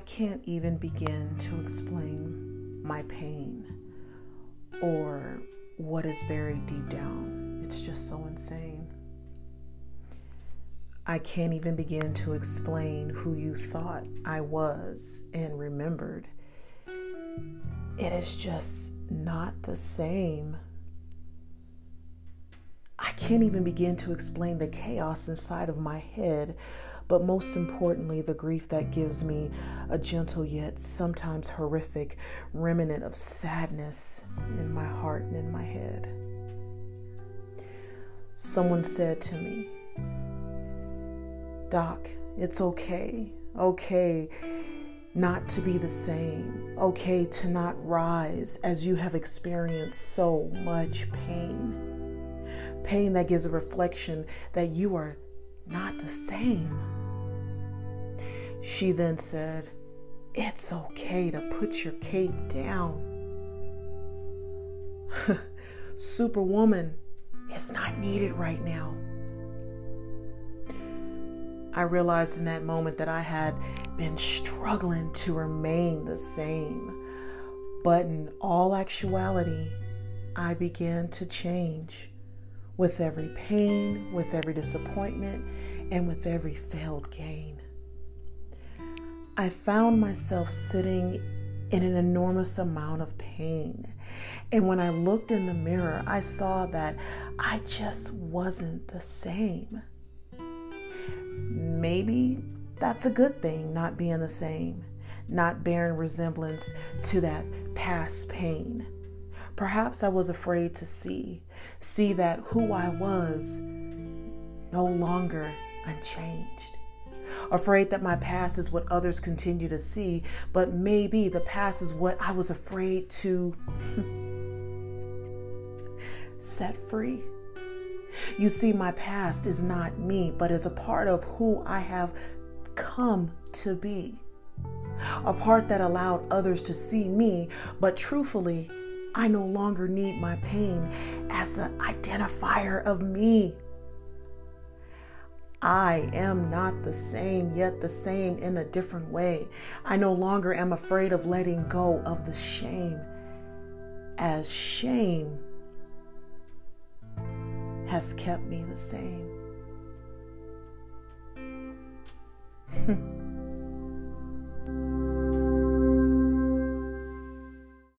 can't even begin to explain my pain or what is buried deep down. It's just so insane. I can't even begin to explain who you thought I was and remembered. It is just not the same. I can't even begin to explain the chaos inside of my head, but most importantly, the grief that gives me a gentle yet sometimes horrific remnant of sadness in my heart and in my head. Someone said to me, Doc, it's okay. Okay not to be the same. Okay to not rise as you have experienced so much pain. Pain that gives a reflection that you are not the same. She then said, It's okay to put your cape down. Superwoman is not needed right now. I realized in that moment that I had been struggling to remain the same. But in all actuality, I began to change with every pain, with every disappointment, and with every failed gain. I found myself sitting in an enormous amount of pain. And when I looked in the mirror, I saw that I just wasn't the same maybe that's a good thing, not being the same, not bearing resemblance to that past pain. Perhaps I was afraid to see, see that who I was no longer unchanged. Afraid that my past is what others continue to see, but maybe the past is what I was afraid to set free. You see, my past is not me, but is a part of who I have come to be. A part that allowed others to see me, but truthfully, I no longer need my pain as an identifier of me. I am not the same, yet the same in a different way. I no longer am afraid of letting go of the shame, as shame has kept me the same.